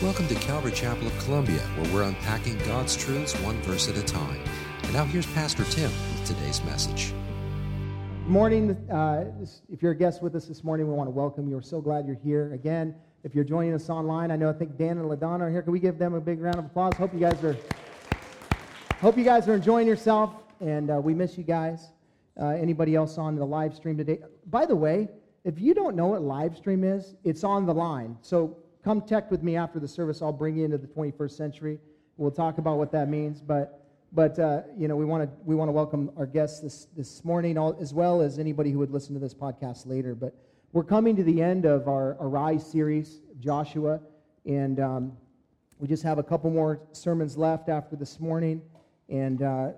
Welcome to Calvary Chapel of Columbia, where we're unpacking God's truths one verse at a time. And now here's Pastor Tim with today's message. Good morning. Uh, if you're a guest with us this morning, we want to welcome you. We're so glad you're here. Again, if you're joining us online, I know I think Dan and LaDonna are here. Can we give them a big round of applause? Hope you guys are hope you guys are enjoying yourself, and uh, we miss you guys. Uh, anybody else on the live stream today? By the way, if you don't know what live stream is, it's on the line. So come tech with me after the service. I'll bring you into the 21st century. We'll talk about what that means. But, but uh, you know, we want to we want to welcome our guests this this morning, all, as well as anybody who would listen to this podcast later. But we're coming to the end of our Arise series, Joshua, and um, we just have a couple more sermons left after this morning, and uh,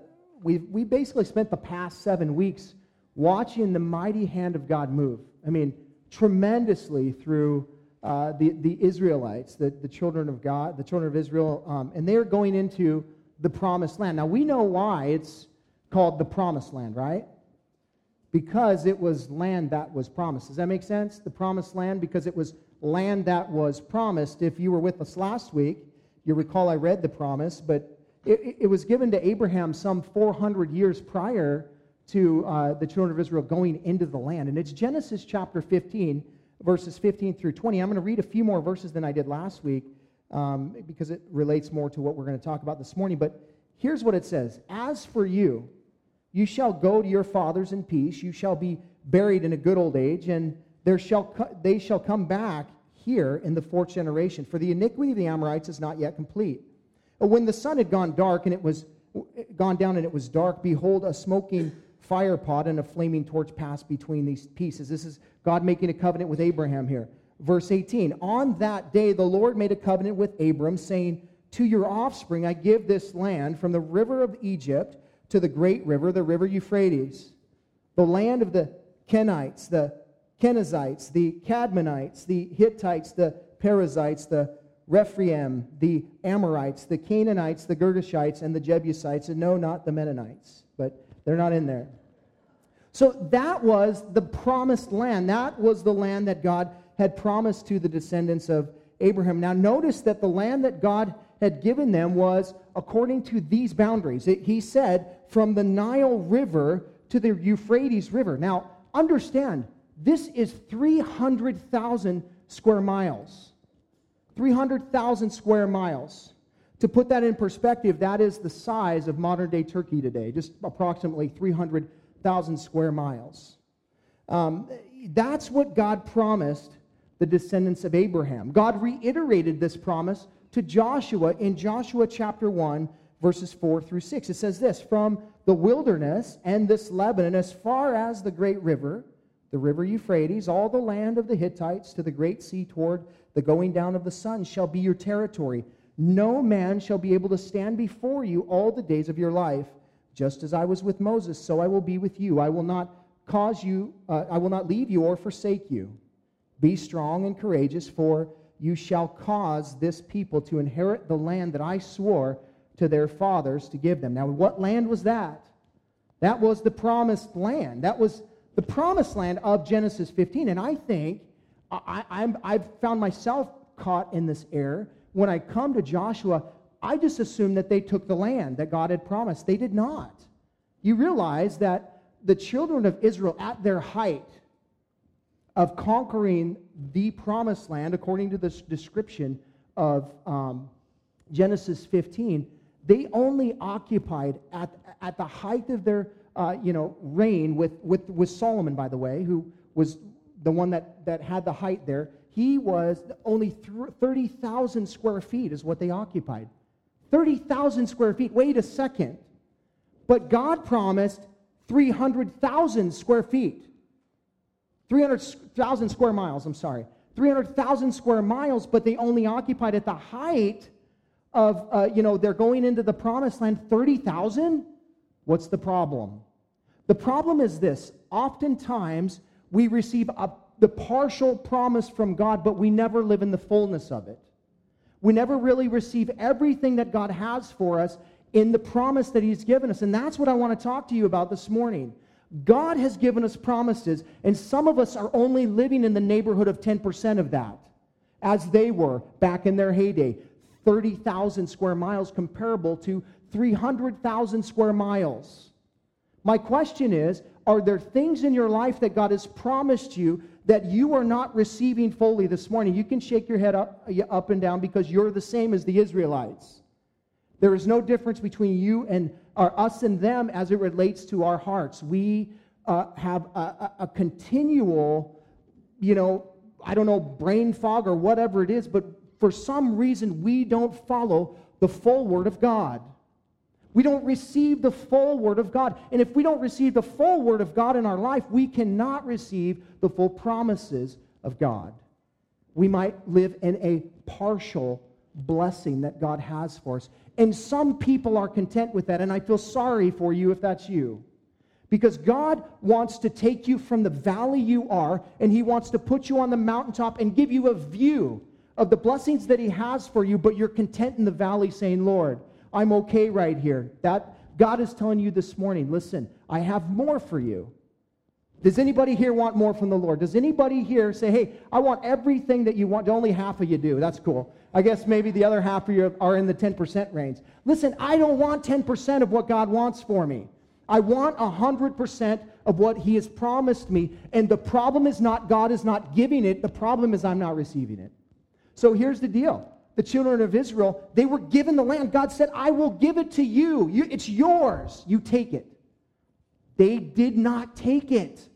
we we basically spent the past seven weeks watching the mighty hand of God move. I mean, tremendously through uh, the, the Israelites, the, the children of God, the children of Israel, um, and they're going into the promised land. Now, we know why it's called the promised land, right? Because it was land that was promised. Does that make sense? The promised land, because it was land that was promised. If you were with us last week, you recall I read the promise, but it, it was given to Abraham some 400 years prior to uh, the children of Israel going into the land. And it's Genesis chapter 15 verses 15 through 20. I'm going to read a few more verses than I did last week um, because it relates more to what we're going to talk about this morning. But here's what it says As for you, you shall go to your fathers in peace, you shall be buried in a good old age, and there shall co- they shall come back here in the fourth generation. For the iniquity of the Amorites is not yet complete. When the sun had gone dark and it was gone down and it was dark, behold, a smoking fire pot and a flaming torch passed between these pieces. This is God making a covenant with Abraham here. Verse 18 On that day, the Lord made a covenant with Abram, saying, To your offspring I give this land from the river of Egypt to the great river, the river Euphrates, the land of the Kenites, the Kenizzites, the Cadmonites, the Hittites, the Perizzites, the Rephaim, the Amorites, the Canaanites, the Girgashites, and the Jebusites, and no, not the Mennonites, but they're not in there. So that was the promised land. That was the land that God had promised to the descendants of Abraham. Now, notice that the land that God had given them was according to these boundaries. It, he said, from the Nile River to the Euphrates River. Now, understand, this is 300,000 square miles. 300,000 square miles. To put that in perspective, that is the size of modern day Turkey today, just approximately 300 thousand square miles. Um, that's what God promised the descendants of Abraham. God reiterated this promise to Joshua in Joshua chapter 1, verses 4 through 6. It says this From the wilderness and this Lebanon, as far as the great river, the river Euphrates, all the land of the Hittites to the great sea toward the going down of the sun shall be your territory. No man shall be able to stand before you all the days of your life. Just as I was with Moses, so I will be with you. I will not cause you, uh, I will not leave you or forsake you. Be strong and courageous, for you shall cause this people to inherit the land that I swore to their fathers to give them. Now, what land was that? That was the promised land. That was the promised land of Genesis 15. And I think I, have found myself caught in this error. When I come to Joshua, I just assumed that they took the land that God had promised. They did not. You realize that the children of Israel, at their height of conquering the promised land, according to this description of um, Genesis 15, they only occupied at, at the height of their uh, you know, reign with, with, with Solomon, by the way, who was the one that, that had the height there. He was only 30,000 square feet, is what they occupied. 30,000 square feet. Wait a second. But God promised 300,000 square feet. 300,000 square miles, I'm sorry. 300,000 square miles, but they only occupied at the height of, uh, you know, they're going into the promised land 30,000? What's the problem? The problem is this oftentimes we receive a, the partial promise from God, but we never live in the fullness of it. We never really receive everything that God has for us in the promise that He's given us. And that's what I want to talk to you about this morning. God has given us promises, and some of us are only living in the neighborhood of 10% of that. as they were back in their heyday. 30,000 square miles comparable to 300,000 square miles. My question is Are there things in your life that God has promised you that you are not receiving fully this morning? You can shake your head up, up and down because you're the same as the Israelites. There is no difference between you and or us and them as it relates to our hearts. We uh, have a, a, a continual, you know, I don't know, brain fog or whatever it is, but for some reason we don't follow the full Word of God. We don't receive the full Word of God. And if we don't receive the full Word of God in our life, we cannot receive the full promises of God. We might live in a partial blessing that God has for us. And some people are content with that, and I feel sorry for you if that's you. Because God wants to take you from the valley you are, and He wants to put you on the mountaintop and give you a view of the blessings that He has for you, but you're content in the valley saying, Lord, I'm okay right here. That God is telling you this morning, listen, I have more for you. Does anybody here want more from the Lord? Does anybody here say, hey, I want everything that you want? Only half of you do. That's cool. I guess maybe the other half of you are in the 10% range. Listen, I don't want 10% of what God wants for me. I want 100% of what He has promised me. And the problem is not God is not giving it, the problem is I'm not receiving it. So here's the deal the children of Israel, they were given the land. God said, I will give it to you. you. It's yours. You take it. They did not take it.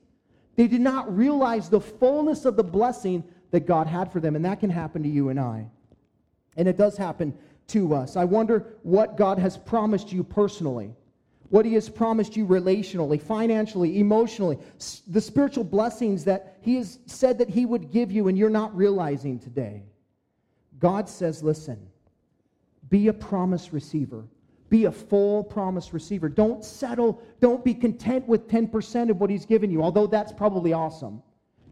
They did not realize the fullness of the blessing that God had for them. And that can happen to you and I. And it does happen to us. I wonder what God has promised you personally, what He has promised you relationally, financially, emotionally, the spiritual blessings that He has said that He would give you and you're not realizing today. God says, listen, be a promise receiver. Be a full promise receiver. Don't settle. Don't be content with 10% of what He's given you, although that's probably awesome.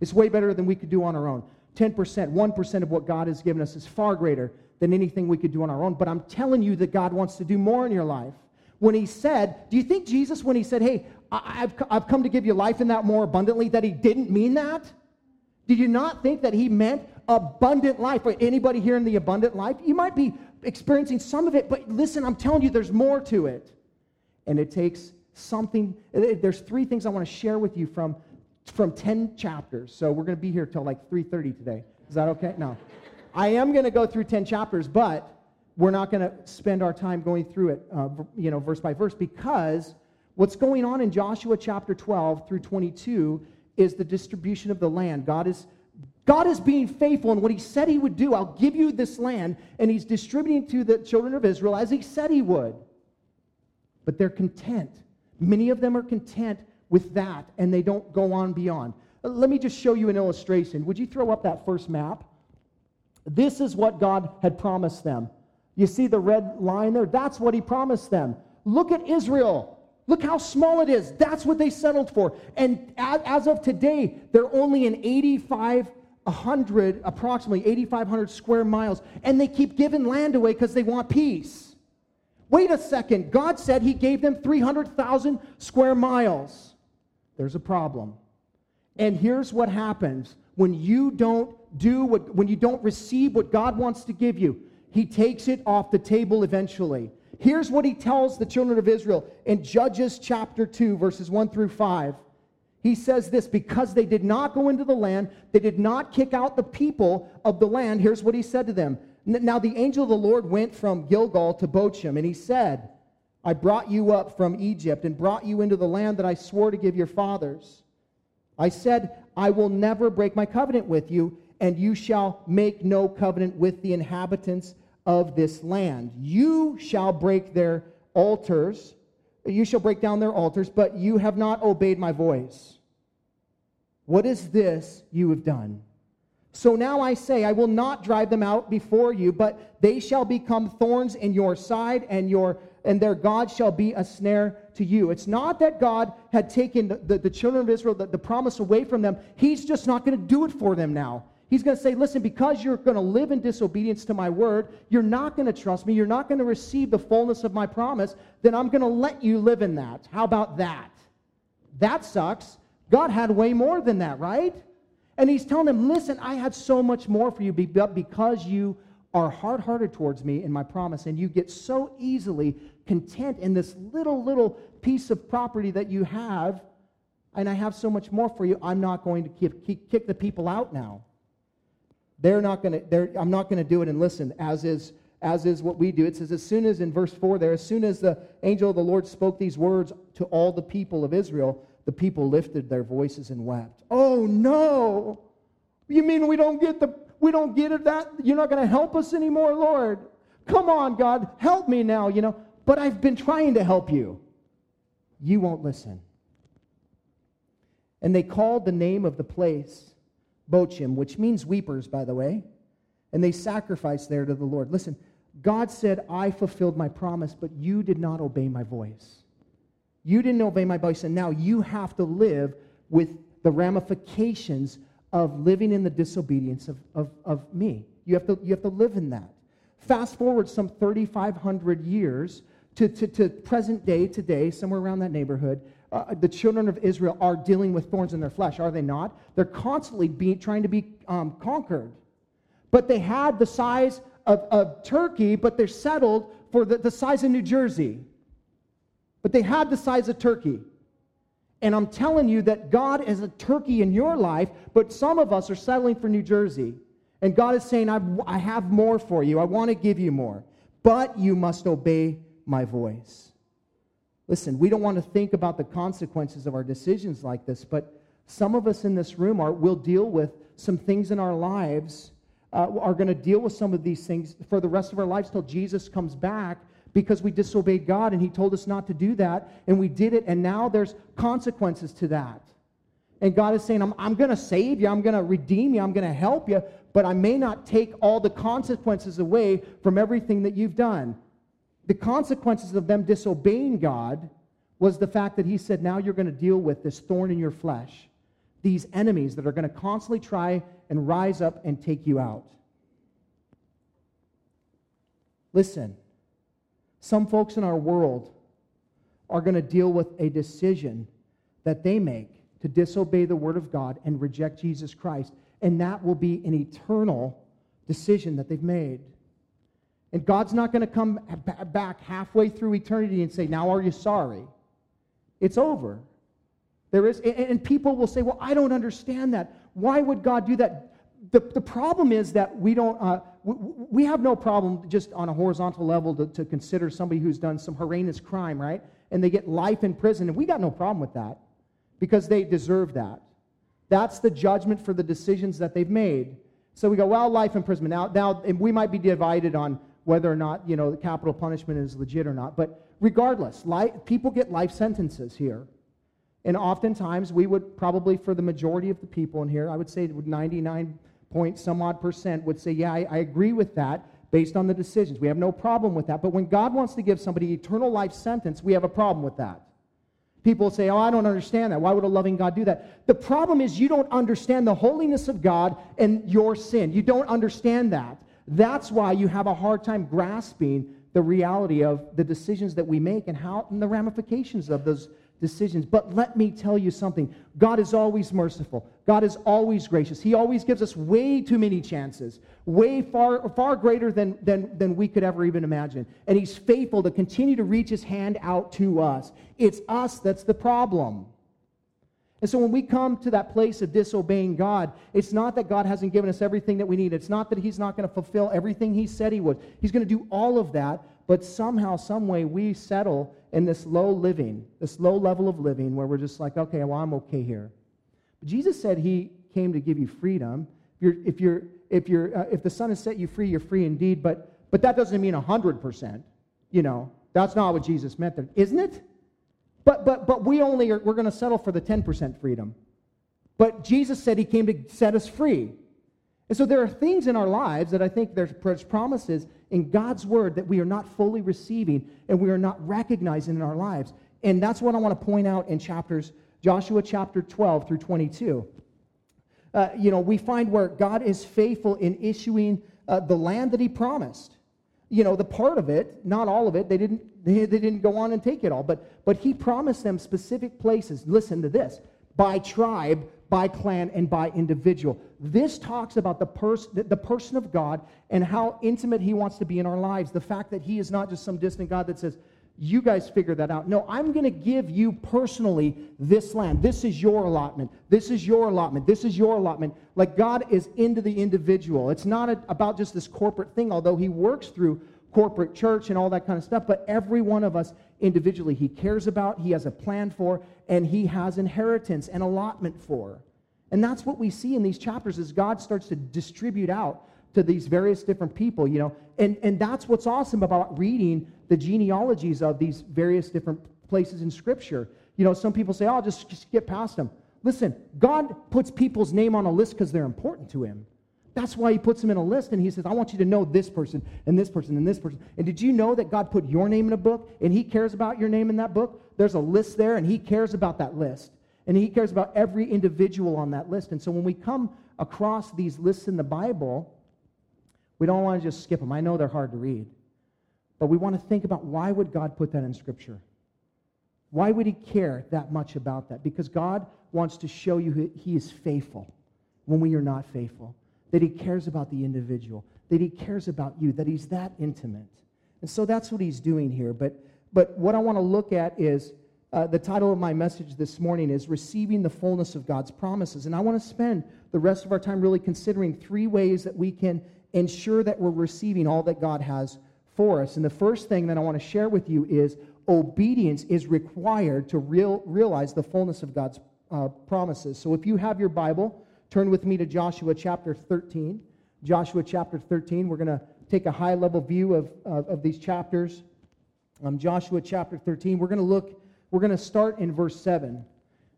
It's way better than we could do on our own. 10%, 1% of what God has given us is far greater than anything we could do on our own. But I'm telling you that God wants to do more in your life. When He said, Do you think Jesus, when He said, Hey, I've, I've come to give you life in that more abundantly, that He didn't mean that? Did you not think that He meant abundant life. Anybody here in the abundant life? You might be experiencing some of it, but listen, I'm telling you, there's more to it. And it takes something. There's three things I want to share with you from, from 10 chapters. So we're going to be here till like 3.30 today. Is that okay? No. I am going to go through 10 chapters, but we're not going to spend our time going through it, uh, you know, verse by verse, because what's going on in Joshua chapter 12 through 22 is the distribution of the land. God is God is being faithful in what he said he would do. I'll give you this land, and he's distributing to the children of Israel as he said he would. But they're content. Many of them are content with that, and they don't go on beyond. Uh, let me just show you an illustration. Would you throw up that first map? This is what God had promised them. You see the red line there? That's what he promised them. Look at Israel. Look how small it is. That's what they settled for. And as of today, they're only an 85 100, approximately 8,500 square miles, and they keep giving land away because they want peace. Wait a second. God said He gave them 300,000 square miles. There's a problem. And here's what happens when you don't do what, when you don't receive what God wants to give you, He takes it off the table eventually. Here's what He tells the children of Israel in Judges chapter 2, verses 1 through 5 he says this because they did not go into the land, they did not kick out the people of the land. Here's what he said to them. Now the angel of the Lord went from Gilgal to Bochim, and he said, I brought you up from Egypt and brought you into the land that I swore to give your fathers. I said, I will never break my covenant with you, and you shall make no covenant with the inhabitants of this land. You shall break their altars you shall break down their altars, but you have not obeyed my voice. What is this you have done? So now I say, I will not drive them out before you, but they shall become thorns in your side, and your and their God shall be a snare to you. It's not that God had taken the, the, the children of Israel, the, the promise away from them. He's just not going to do it for them now. He's going to say, listen, because you're going to live in disobedience to my word, you're not going to trust me, you're not going to receive the fullness of my promise, then I'm going to let you live in that. How about that? That sucks. God had way more than that, right? And he's telling them, listen, I had so much more for you because you are hard hearted towards me in my promise, and you get so easily content in this little, little piece of property that you have, and I have so much more for you, I'm not going to kick the people out now. They're not going to, I'm not going to do it. And listen, as is, as is what we do. It says, as soon as in verse 4 there, as soon as the angel of the Lord spoke these words to all the people of Israel, the people lifted their voices and wept. Oh no! You mean we don't get the we don't get it that you're not going to help us anymore, Lord? Come on, God, help me now, you know. But I've been trying to help you. You won't listen. And they called the name of the place Bochim, which means weepers, by the way. And they sacrificed there to the Lord. Listen, God said, I fulfilled my promise, but you did not obey my voice. You didn't obey my voice, and now you have to live with the ramifications of living in the disobedience of, of, of me. You have, to, you have to live in that. Fast forward some 3,500 years to, to, to present day, today, somewhere around that neighborhood. Uh, the children of Israel are dealing with thorns in their flesh, are they not? They're constantly trying to be um, conquered. But they had the size of, of Turkey, but they're settled for the, the size of New Jersey. But they had the size of Turkey. And I'm telling you that God is a turkey in your life, but some of us are settling for New Jersey. And God is saying, I have more for you. I want to give you more. But you must obey my voice. Listen, we don't want to think about the consequences of our decisions like this, but some of us in this room are, will deal with some things in our lives, uh, are going to deal with some of these things for the rest of our lives till Jesus comes back because we disobeyed God and He told us not to do that, and we did it, and now there's consequences to that. And God is saying, I'm, I'm going to save you, I'm going to redeem you, I'm going to help you, but I may not take all the consequences away from everything that you've done. The consequences of them disobeying God was the fact that He said, Now you're going to deal with this thorn in your flesh, these enemies that are going to constantly try and rise up and take you out. Listen, some folks in our world are going to deal with a decision that they make to disobey the Word of God and reject Jesus Christ. And that will be an eternal decision that they've made. And God's not going to come back halfway through eternity and say, Now are you sorry? It's over. There is, and people will say, Well, I don't understand that. Why would God do that? the, the problem is that we don't, uh, we, we, have no problem just on a horizontal level to, to consider somebody who's done some horrendous crime, right? And they get life in prison. And we got no problem with that because they deserve that. That's the judgment for the decisions that they've made. So we go, well, life imprisonment. Now, now we might be divided on whether or not, you know, the capital punishment is legit or not. But regardless, life, people get life sentences here. And oftentimes, we would probably, for the majority of the people in here, I would say 99 point some odd percent would say, Yeah, I, I agree with that based on the decisions. We have no problem with that. But when God wants to give somebody eternal life sentence, we have a problem with that. People say, Oh, I don't understand that. Why would a loving God do that? The problem is you don't understand the holiness of God and your sin. You don't understand that. That's why you have a hard time grasping the reality of the decisions that we make and how and the ramifications of those decisions. But let me tell you something God is always merciful, God is always gracious. He always gives us way too many chances, way far, far greater than, than, than we could ever even imagine. And He's faithful to continue to reach His hand out to us. It's us that's the problem. And so when we come to that place of disobeying God, it's not that God hasn't given us everything that we need. It's not that He's not going to fulfill everything He said He would. He's going to do all of that, but somehow, some way, we settle in this low living, this low level of living where we're just like, okay, well, I'm okay here. But Jesus said he came to give you freedom. If, you're, if, you're, if, you're, uh, if the Son has set you free, you're free indeed. But, but that doesn't mean 100%. You know, that's not what Jesus meant there, isn't it? But, but, but we only are, we're going to settle for the 10% freedom. But Jesus said he came to set us free. And so there are things in our lives that I think there's promises in God's word that we are not fully receiving and we are not recognizing in our lives. And that's what I want to point out in chapters, Joshua chapter 12 through 22. Uh, you know, we find where God is faithful in issuing uh, the land that he promised. You know, the part of it, not all of it, they didn't, they, they didn't go on and take it all, but, but he promised them specific places. Listen to this by tribe, by clan, and by individual. This talks about the, pers- the person of God and how intimate he wants to be in our lives. The fact that he is not just some distant God that says, you guys figure that out. No, I'm going to give you personally this land. This is your allotment. This is your allotment. This is your allotment. Like God is into the individual. It's not a, about just this corporate thing, although He works through corporate church and all that kind of stuff, but every one of us individually He cares about, He has a plan for, and He has inheritance and allotment for. And that's what we see in these chapters as God starts to distribute out to these various different people, you know. And, and that's what's awesome about reading the genealogies of these various different places in Scripture. You know, some people say, oh, I'll just get past them. Listen, God puts people's name on a list because they're important to Him. That's why He puts them in a list and He says, I want you to know this person and this person and this person. And did you know that God put your name in a book and He cares about your name in that book? There's a list there and He cares about that list. And He cares about every individual on that list. And so when we come across these lists in the Bible, we don't want to just skip them. I know they're hard to read. But we want to think about why would God put that in Scripture? Why would he care that much about that? Because God wants to show you he is faithful when we are not faithful, that he cares about the individual, that he cares about you, that he's that intimate. And so that's what he's doing here. But, but what I want to look at is uh, the title of my message this morning is Receiving the Fullness of God's Promises. And I want to spend the rest of our time really considering three ways that we can ensure that we're receiving all that God has for us. And the first thing that I want to share with you is obedience is required to real, realize the fullness of God's uh, promises. So if you have your Bible, turn with me to Joshua chapter 13. Joshua chapter 13, we're going to take a high level view of, of, of these chapters. Um, Joshua chapter 13, we're going to look, we're going to start in verse 7.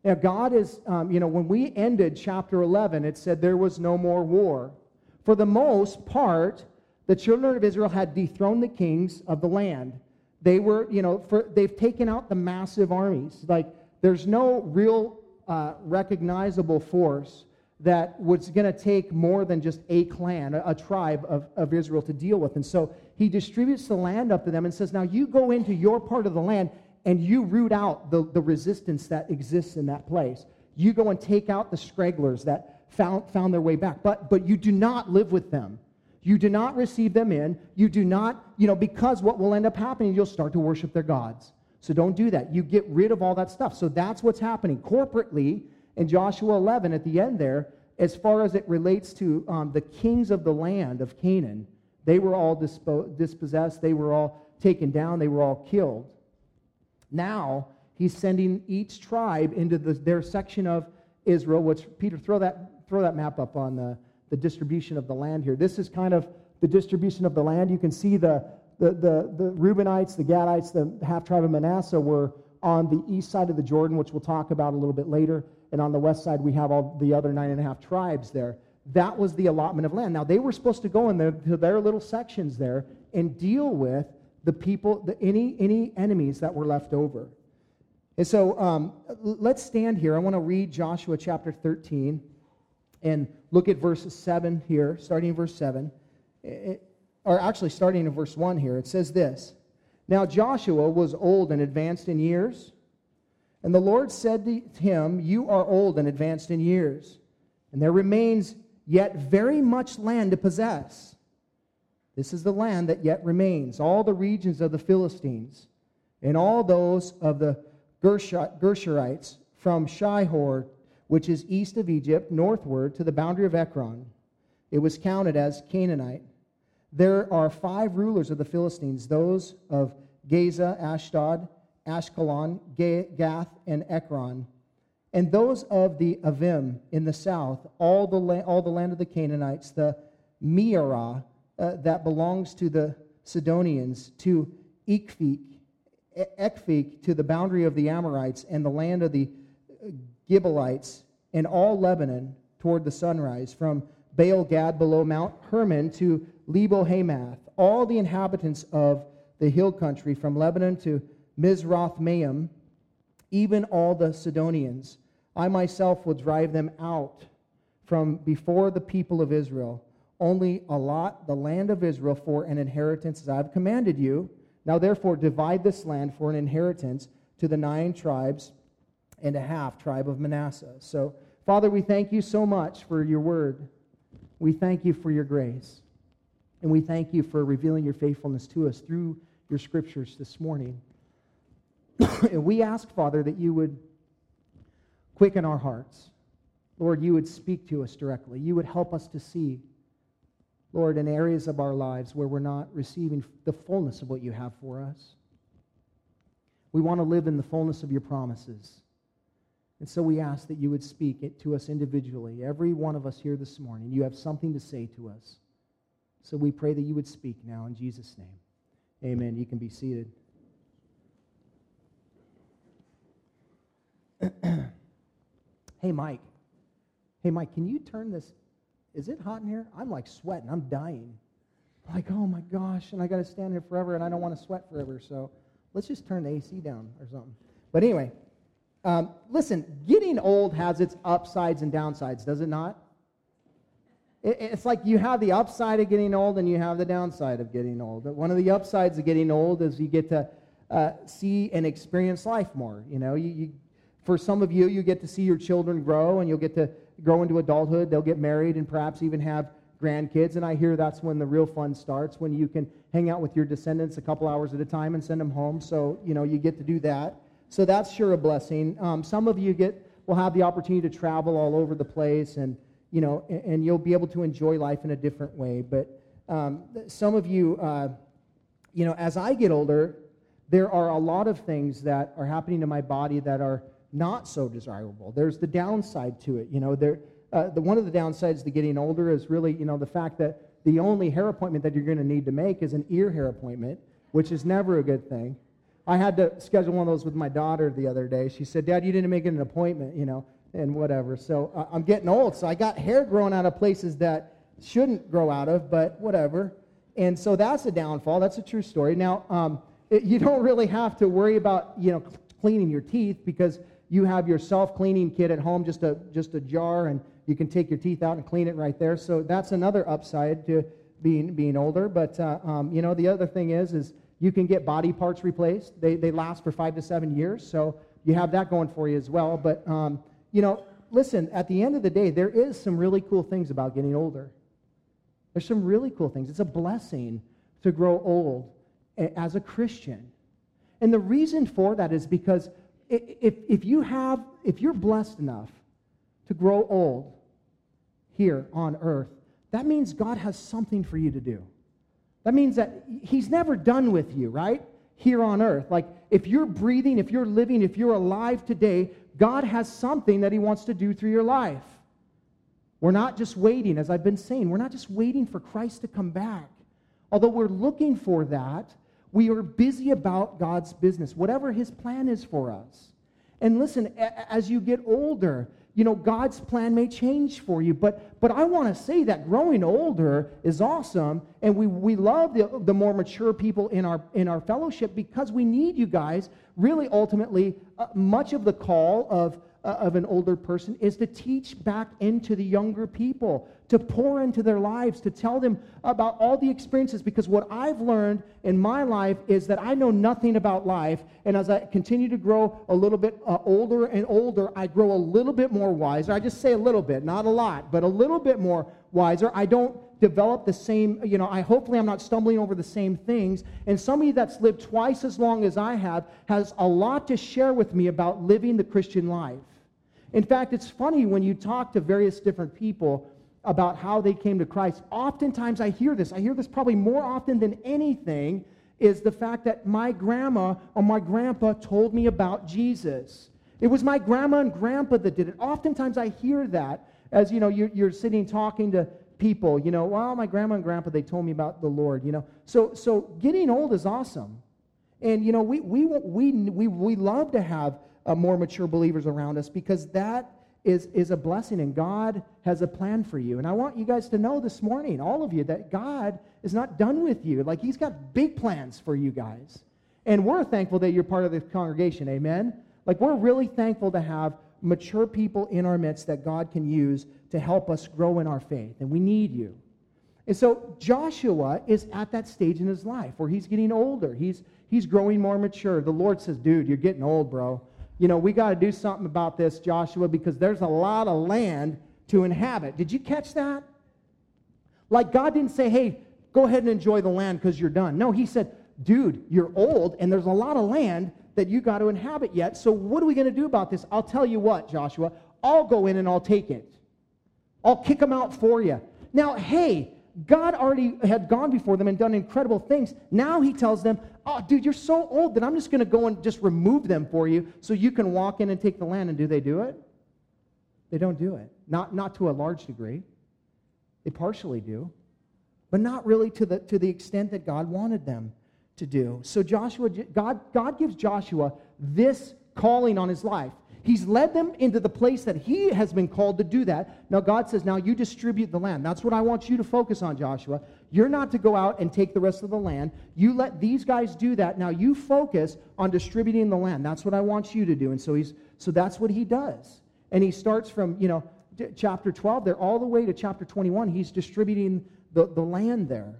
Now, God is, um, you know, when we ended chapter 11, it said there was no more war. For the most part, the children of Israel had dethroned the kings of the land. They were, you know, for, they've taken out the massive armies. Like, there's no real uh, recognizable force that was going to take more than just a clan, a, a tribe of, of Israel to deal with. And so he distributes the land up to them and says, Now you go into your part of the land and you root out the, the resistance that exists in that place. You go and take out the stragglers that found, found their way back, but, but you do not live with them. You do not receive them in. You do not, you know, because what will end up happening, you'll start to worship their gods. So don't do that. You get rid of all that stuff. So that's what's happening corporately in Joshua 11 at the end there, as far as it relates to um, the kings of the land of Canaan. They were all dispo- dispossessed, they were all taken down, they were all killed. Now, he's sending each tribe into the, their section of Israel, which, Peter, throw that, throw that map up on the the distribution of the land here. This is kind of the distribution of the land. You can see the, the, the, the Reubenites, the Gadites, the half tribe of Manasseh were on the east side of the Jordan, which we'll talk about a little bit later. And on the west side, we have all the other nine and a half tribes there. That was the allotment of land. Now, they were supposed to go in to their little sections there and deal with the people, the, any, any enemies that were left over. And so um, let's stand here. I want to read Joshua chapter 13 and look at verse 7 here, starting in verse 7. It, or actually, starting in verse 1 here. It says this Now Joshua was old and advanced in years. And the Lord said to him, You are old and advanced in years, and there remains yet very much land to possess. This is the land that yet remains, all the regions of the Philistines, and all those of the Geshurites from Shihor which is east of Egypt, northward to the boundary of Ekron. It was counted as Canaanite. There are five rulers of the Philistines those of Gaza, Ashdod, Ashkelon, Gath, and Ekron. And those of the Avim in the south, all the, la- all the land of the Canaanites, the Mearah uh, that belongs to the Sidonians, to Ikfik, Ekfik, to the boundary of the Amorites, and the land of the Gibeonites, and all Lebanon toward the sunrise, from Baal Gad below Mount Hermon to Lebo Hamath, all the inhabitants of the hill country, from Lebanon to Mizroth Maim, even all the Sidonians. I myself will drive them out from before the people of Israel. Only allot the land of Israel for an inheritance as I have commanded you. Now, therefore, divide this land for an inheritance to the nine tribes and a half tribe of Manasseh. So Father, we thank you so much for your word. We thank you for your grace. And we thank you for revealing your faithfulness to us through your scriptures this morning. and we ask, Father, that you would quicken our hearts. Lord, you would speak to us directly. You would help us to see, Lord, in areas of our lives where we're not receiving the fullness of what you have for us. We want to live in the fullness of your promises. And so we ask that you would speak it to us individually. Every one of us here this morning, you have something to say to us. So we pray that you would speak now in Jesus' name. Amen. You can be seated. hey, Mike. Hey, Mike, can you turn this? Is it hot in here? I'm like sweating. I'm dying. Like, oh my gosh, and I got to stand here forever, and I don't want to sweat forever. So let's just turn the AC down or something. But anyway, um, listen, getting old has its upsides and downsides, does it not? It, it's like you have the upside of getting old and you have the downside of getting old. One of the upsides of getting old is you get to uh, see and experience life more. You know, you, you, for some of you, you get to see your children grow and you'll get to grow into adulthood. They'll get married and perhaps even have grandkids. And I hear that's when the real fun starts, when you can hang out with your descendants a couple hours at a time and send them home. So, you know, you get to do that. So that's sure a blessing. Um, some of you get will have the opportunity to travel all over the place, and you know, and, and you'll be able to enjoy life in a different way. But um, some of you, uh, you know, as I get older, there are a lot of things that are happening to my body that are not so desirable. There's the downside to it. You know, there. Uh, the, one of the downsides to getting older is really, you know, the fact that the only hair appointment that you're going to need to make is an ear hair appointment, which is never a good thing. I had to schedule one of those with my daughter the other day. She said, Dad, you didn't make an appointment, you know, and whatever. So uh, I'm getting old, so I got hair growing out of places that shouldn't grow out of, but whatever. And so that's a downfall. That's a true story. Now, um, it, you don't really have to worry about, you know, cleaning your teeth because you have your self-cleaning kit at home, just a, just a jar, and you can take your teeth out and clean it right there. So that's another upside to being, being older. But, uh, um, you know, the other thing is, is you can get body parts replaced. They, they last for five to seven years, so you have that going for you as well. But, um, you know, listen, at the end of the day, there is some really cool things about getting older. There's some really cool things. It's a blessing to grow old as a Christian. And the reason for that is because if, if you have, if you're blessed enough to grow old here on earth, that means God has something for you to do. That means that He's never done with you, right? Here on earth. Like, if you're breathing, if you're living, if you're alive today, God has something that He wants to do through your life. We're not just waiting, as I've been saying, we're not just waiting for Christ to come back. Although we're looking for that, we are busy about God's business, whatever His plan is for us. And listen, as you get older, you know, God's plan may change for you. But, but I want to say that growing older is awesome. And we, we love the, the more mature people in our, in our fellowship because we need you guys. Really, ultimately, uh, much of the call of, uh, of an older person is to teach back into the younger people, to pour into their lives, to tell them about all the experiences. Because what I've learned in my life is that I know nothing about life. And as I continue to grow a little bit uh, older and older, I grow a little bit more wiser. I just say a little bit, not a lot, but a little bit more wiser. I don't develop the same, you know, I hopefully I'm not stumbling over the same things. And somebody that's lived twice as long as I have has a lot to share with me about living the Christian life. In fact, it's funny when you talk to various different people about how they came to Christ. Oftentimes I hear this. I hear this probably more often than anything is the fact that my grandma or my grandpa told me about Jesus. It was my grandma and grandpa that did it. Oftentimes I hear that as you know you're, you're sitting talking to people. You know, well, my grandma and grandpa they told me about the Lord. You know, so so getting old is awesome, and you know we we we we, we love to have uh, more mature believers around us because that is, is a blessing and God has a plan for you. And I want you guys to know this morning, all of you, that God is not done with you. Like He's got big plans for you guys. And we're thankful that you're part of the congregation. Amen? Like we're really thankful to have mature people in our midst that God can use to help us grow in our faith. And we need you. And so Joshua is at that stage in his life where he's getting older. He's, he's growing more mature. The Lord says, dude, you're getting old, bro you know, we got to do something about this, Joshua, because there's a lot of land to inhabit. Did you catch that? Like, God didn't say, hey, go ahead and enjoy the land because you're done. No, He said, dude, you're old and there's a lot of land that you got to inhabit yet. So, what are we going to do about this? I'll tell you what, Joshua, I'll go in and I'll take it. I'll kick them out for you. Now, hey, God already had gone before them and done incredible things. Now he tells them, Oh, dude, you're so old that I'm just going to go and just remove them for you so you can walk in and take the land. And do they do it? They don't do it. Not, not to a large degree. They partially do, but not really to the, to the extent that God wanted them to do. So Joshua, God, God gives Joshua this calling on his life. He's led them into the place that he has been called to do that. Now, God says, Now you distribute the land. That's what I want you to focus on, Joshua. You're not to go out and take the rest of the land. You let these guys do that. Now you focus on distributing the land. That's what I want you to do. And so he's so that's what he does. And he starts from, you know, chapter 12 there all the way to chapter 21. He's distributing the, the land there.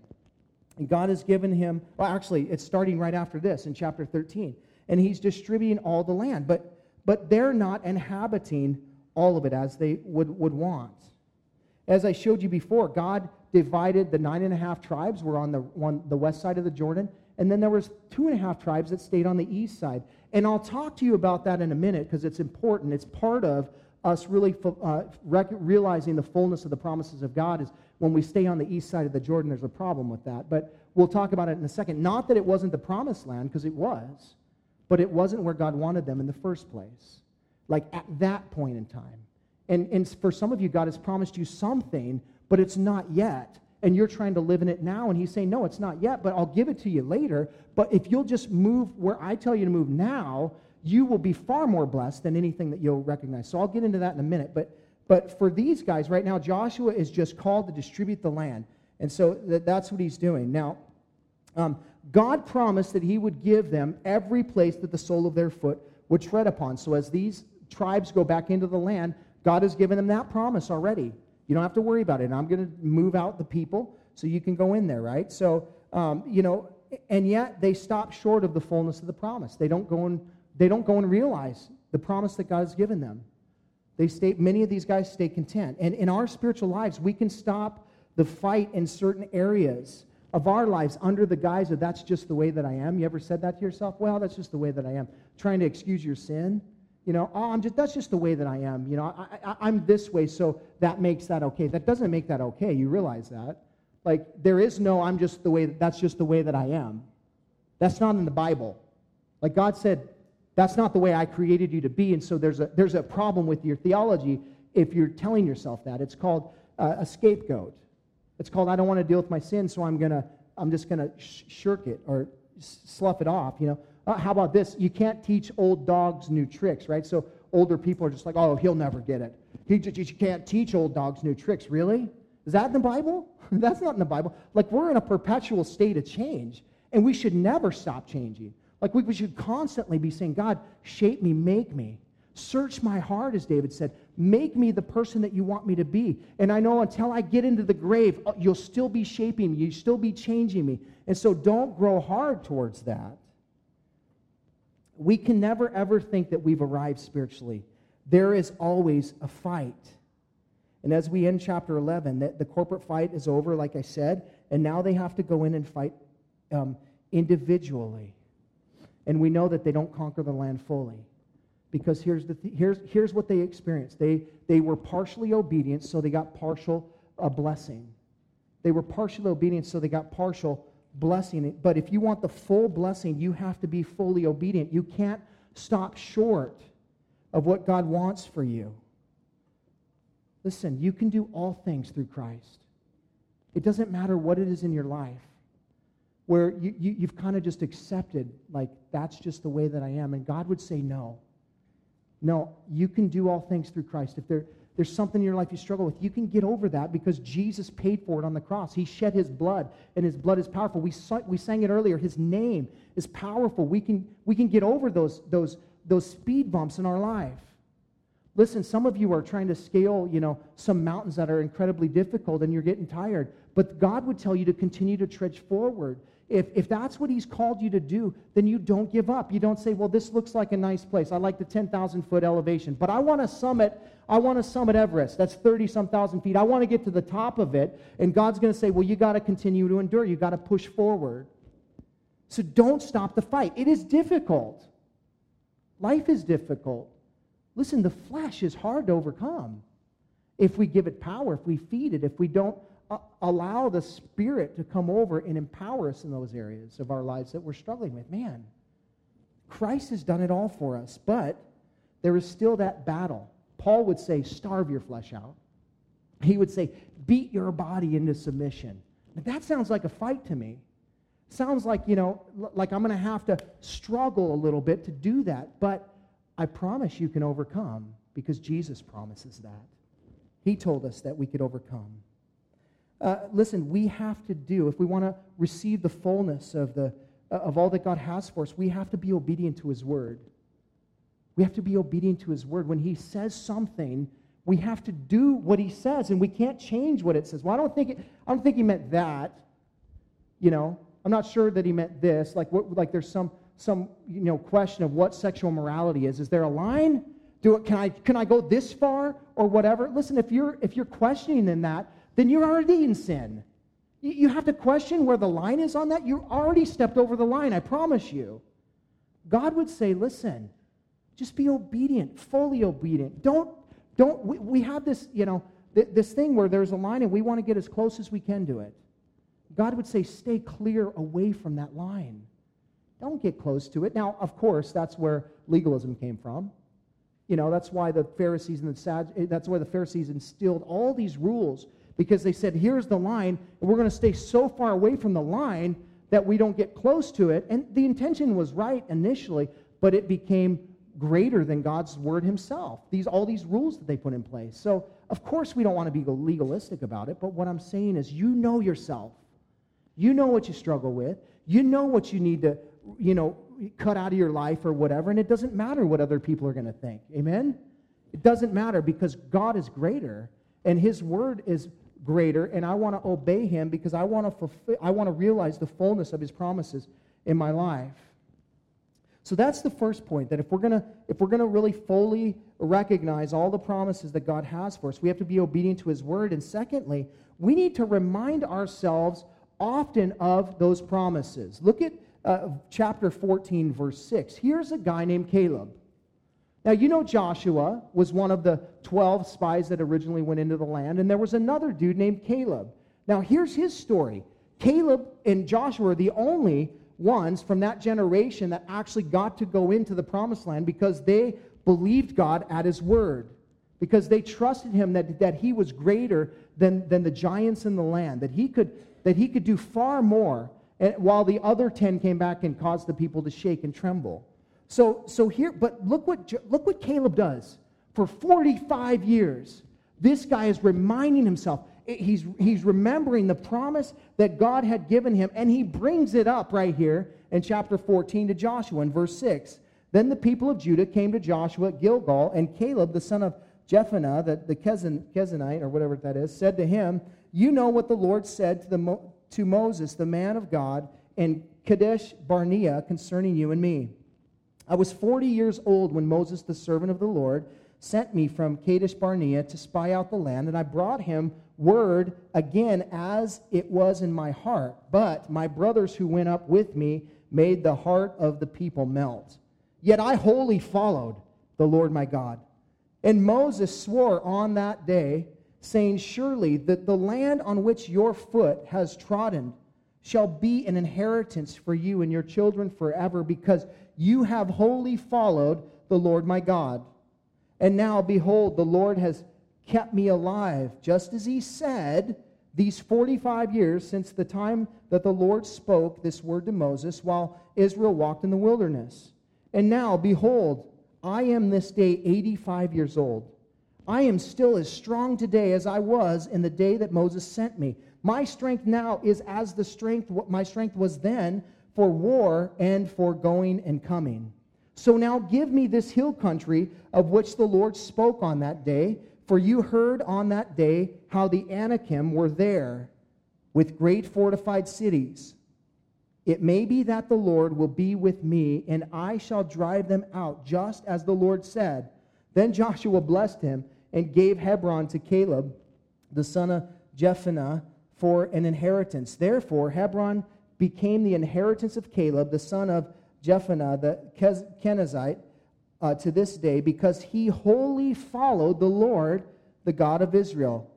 And God has given him, well, actually, it's starting right after this in chapter 13. And he's distributing all the land. But but they're not inhabiting all of it as they would, would want. As I showed you before, God divided the nine and a half tribes were on the, the west side of the Jordan, and then there was two and a half tribes that stayed on the east side. And I'll talk to you about that in a minute because it's important. It's part of us really uh, rec- realizing the fullness of the promises of God is when we stay on the east side of the Jordan, there's a problem with that. But we'll talk about it in a second. Not that it wasn't the promised land, because it was but it wasn't where God wanted them in the first place. Like at that point in time. And, and for some of you, God has promised you something, but it's not yet. And you're trying to live in it now. And He's saying, No, it's not yet, but I'll give it to you later. But if you'll just move where I tell you to move now, you will be far more blessed than anything that you'll recognize. So I'll get into that in a minute. But, but for these guys right now, Joshua is just called to distribute the land. And so that's what he's doing. Now, um, God promised that He would give them every place that the sole of their foot would tread upon. So as these tribes go back into the land, God has given them that promise already. You don't have to worry about it. And I'm going to move out the people so you can go in there, right? So, um, you know, and yet they stop short of the fullness of the promise. They don't go and they don't go and realize the promise that God has given them. They stay. Many of these guys stay content. And in our spiritual lives, we can stop the fight in certain areas of our lives under the guise of that's just the way that I am. You ever said that to yourself? Well, that's just the way that I am. Trying to excuse your sin. You know, oh, I'm just that's just the way that I am. You know, I, am this way, so that makes that okay. That doesn't make that okay. You realize that? Like there is no I'm just the way. That's just the way that I am. That's not in the Bible. Like God said, that's not the way I created you to be. And so there's a there's a problem with your theology if you're telling yourself that. It's called uh, a scapegoat. It's called I don't want to deal with my sin, so I'm gonna I'm just gonna sh- shirk it or slough it off. You know. Uh, how about this? You can't teach old dogs new tricks, right? So older people are just like, oh, he'll never get it. He just, you can't teach old dogs new tricks. Really? Is that in the Bible? That's not in the Bible. Like we're in a perpetual state of change, and we should never stop changing. Like we, we should constantly be saying, God, shape me, make me. Search my heart, as David said. Make me the person that you want me to be. And I know until I get into the grave, uh, you'll still be shaping me, you'll still be changing me. And so don't grow hard towards that. We can never, ever think that we've arrived spiritually. There is always a fight. And as we end chapter 11, the, the corporate fight is over, like I said, and now they have to go in and fight um, individually. And we know that they don't conquer the land fully because here's, the th- here's, here's what they experienced they, they were partially obedient, so they got partial a blessing. They were partially obedient, so they got partial blessing. But if you want the full blessing, you have to be fully obedient. You can't stop short of what God wants for you. Listen, you can do all things through Christ. It doesn't matter what it is in your life where you, you, have kind of just accepted, like, that's just the way that I am. And God would say no. No, you can do all things through Christ. If there, there's something in your life you struggle with, you can get over that because Jesus paid for it on the cross. He shed his blood, and his blood is powerful. We, we sang it earlier. His name is powerful. We can, we can get over those, those, those speed bumps in our life. Listen, some of you are trying to scale, you know, some mountains that are incredibly difficult and you're getting tired. But God would tell you to continue to trudge forward. If, if that's what He's called you to do, then you don't give up. You don't say, well, this looks like a nice place. I like the 10,000 foot elevation, but I want to summit. I want to summit Everest. That's 30 some thousand feet. I want to get to the top of it. And God's going to say, well, you got to continue to endure. You got to push forward. So don't stop the fight. It is difficult. Life is difficult. Listen, the flesh is hard to overcome if we give it power, if we feed it, if we don't allow the Spirit to come over and empower us in those areas of our lives that we're struggling with. Man, Christ has done it all for us, but there is still that battle. Paul would say, starve your flesh out. He would say, beat your body into submission. that sounds like a fight to me. Sounds like, you know, like I'm going to have to struggle a little bit to do that. But I promise you can overcome because Jesus promises that. He told us that we could overcome. Uh, listen, we have to do, if we want to receive the fullness of, the, uh, of all that God has for us, we have to be obedient to His word. We have to be obedient to His word. When He says something, we have to do what He says, and we can't change what it says. Well, I don't think, it, I don't think He meant that. You know, I'm not sure that He meant this. Like, what, like there's some, some you know, question of what sexual morality is. Is there a line? Do it, can, I, can I go this far or whatever? Listen, if you're, if you're questioning in that, then you're already in sin. You have to question where the line is on that. You already stepped over the line, I promise you. God would say, listen, just be obedient, fully obedient. Don't, don't, we, we have this, you know, th- this thing where there's a line and we want to get as close as we can to it. God would say, stay clear away from that line. Don't get close to it. Now, of course, that's where legalism came from. You know, that's why the Pharisees and the Sad, that's why the Pharisees instilled all these rules because they said, here's the line, and we're going to stay so far away from the line that we don't get close to it. And the intention was right initially, but it became greater than God's word himself. These all these rules that they put in place. So, of course we don't want to be legalistic about it, but what I'm saying is you know yourself. You know what you struggle with. You know what you need to, you know, cut out of your life or whatever, and it doesn't matter what other people are going to think. Amen? It doesn't matter because God is greater and his word is greater, and I want to obey him because I want to fulfill, I want to realize the fullness of his promises in my life. So that's the first point that if we're going to if we're going to really fully recognize all the promises that God has for us, we have to be obedient to his word and secondly, we need to remind ourselves often of those promises. Look at uh, chapter 14 verse 6. Here's a guy named Caleb. Now, you know Joshua was one of the 12 spies that originally went into the land, and there was another dude named Caleb. Now, here's his story. Caleb and Joshua are the only ones from that generation that actually got to go into the promised land because they believed God at his word, because they trusted him that, that he was greater than, than the giants in the land, that he could, that he could do far more, and, while the other 10 came back and caused the people to shake and tremble. So, so here, but look what, look what Caleb does. For 45 years, this guy is reminding himself, he's, he's remembering the promise that God had given him, and he brings it up right here in chapter 14 to Joshua in verse 6. Then the people of Judah came to Joshua at Gilgal, and Caleb, the son of Jephunneh, the, the Kezanite, or whatever that is, said to him, You know what the Lord said to, the, to Moses, the man of God, in Kadesh Barnea concerning you and me. I was 40 years old when Moses, the servant of the Lord, sent me from Kadesh Barnea to spy out the land, and I brought him word again as it was in my heart. But my brothers who went up with me made the heart of the people melt. Yet I wholly followed the Lord my God. And Moses swore on that day, saying, Surely that the land on which your foot has trodden shall be an inheritance for you and your children forever, because you have wholly followed the Lord my God. And now, behold, the Lord has kept me alive, just as he said, these 45 years since the time that the Lord spoke this word to Moses while Israel walked in the wilderness. And now, behold, I am this day 85 years old. I am still as strong today as I was in the day that Moses sent me. My strength now is as the strength what my strength was then for war and for going and coming. So now give me this hill country of which the Lord spoke on that day, for you heard on that day how the Anakim were there. with great fortified cities. It may be that the Lord will be with me, and I shall drive them out, just as the Lord said. Then Joshua blessed him and gave Hebron to Caleb, the son of Jephunneh, for an inheritance. Therefore, Hebron became the inheritance of Caleb, the son of Jephunneh, the Kenizzite, uh, to this day, because he wholly followed the Lord, the God of Israel.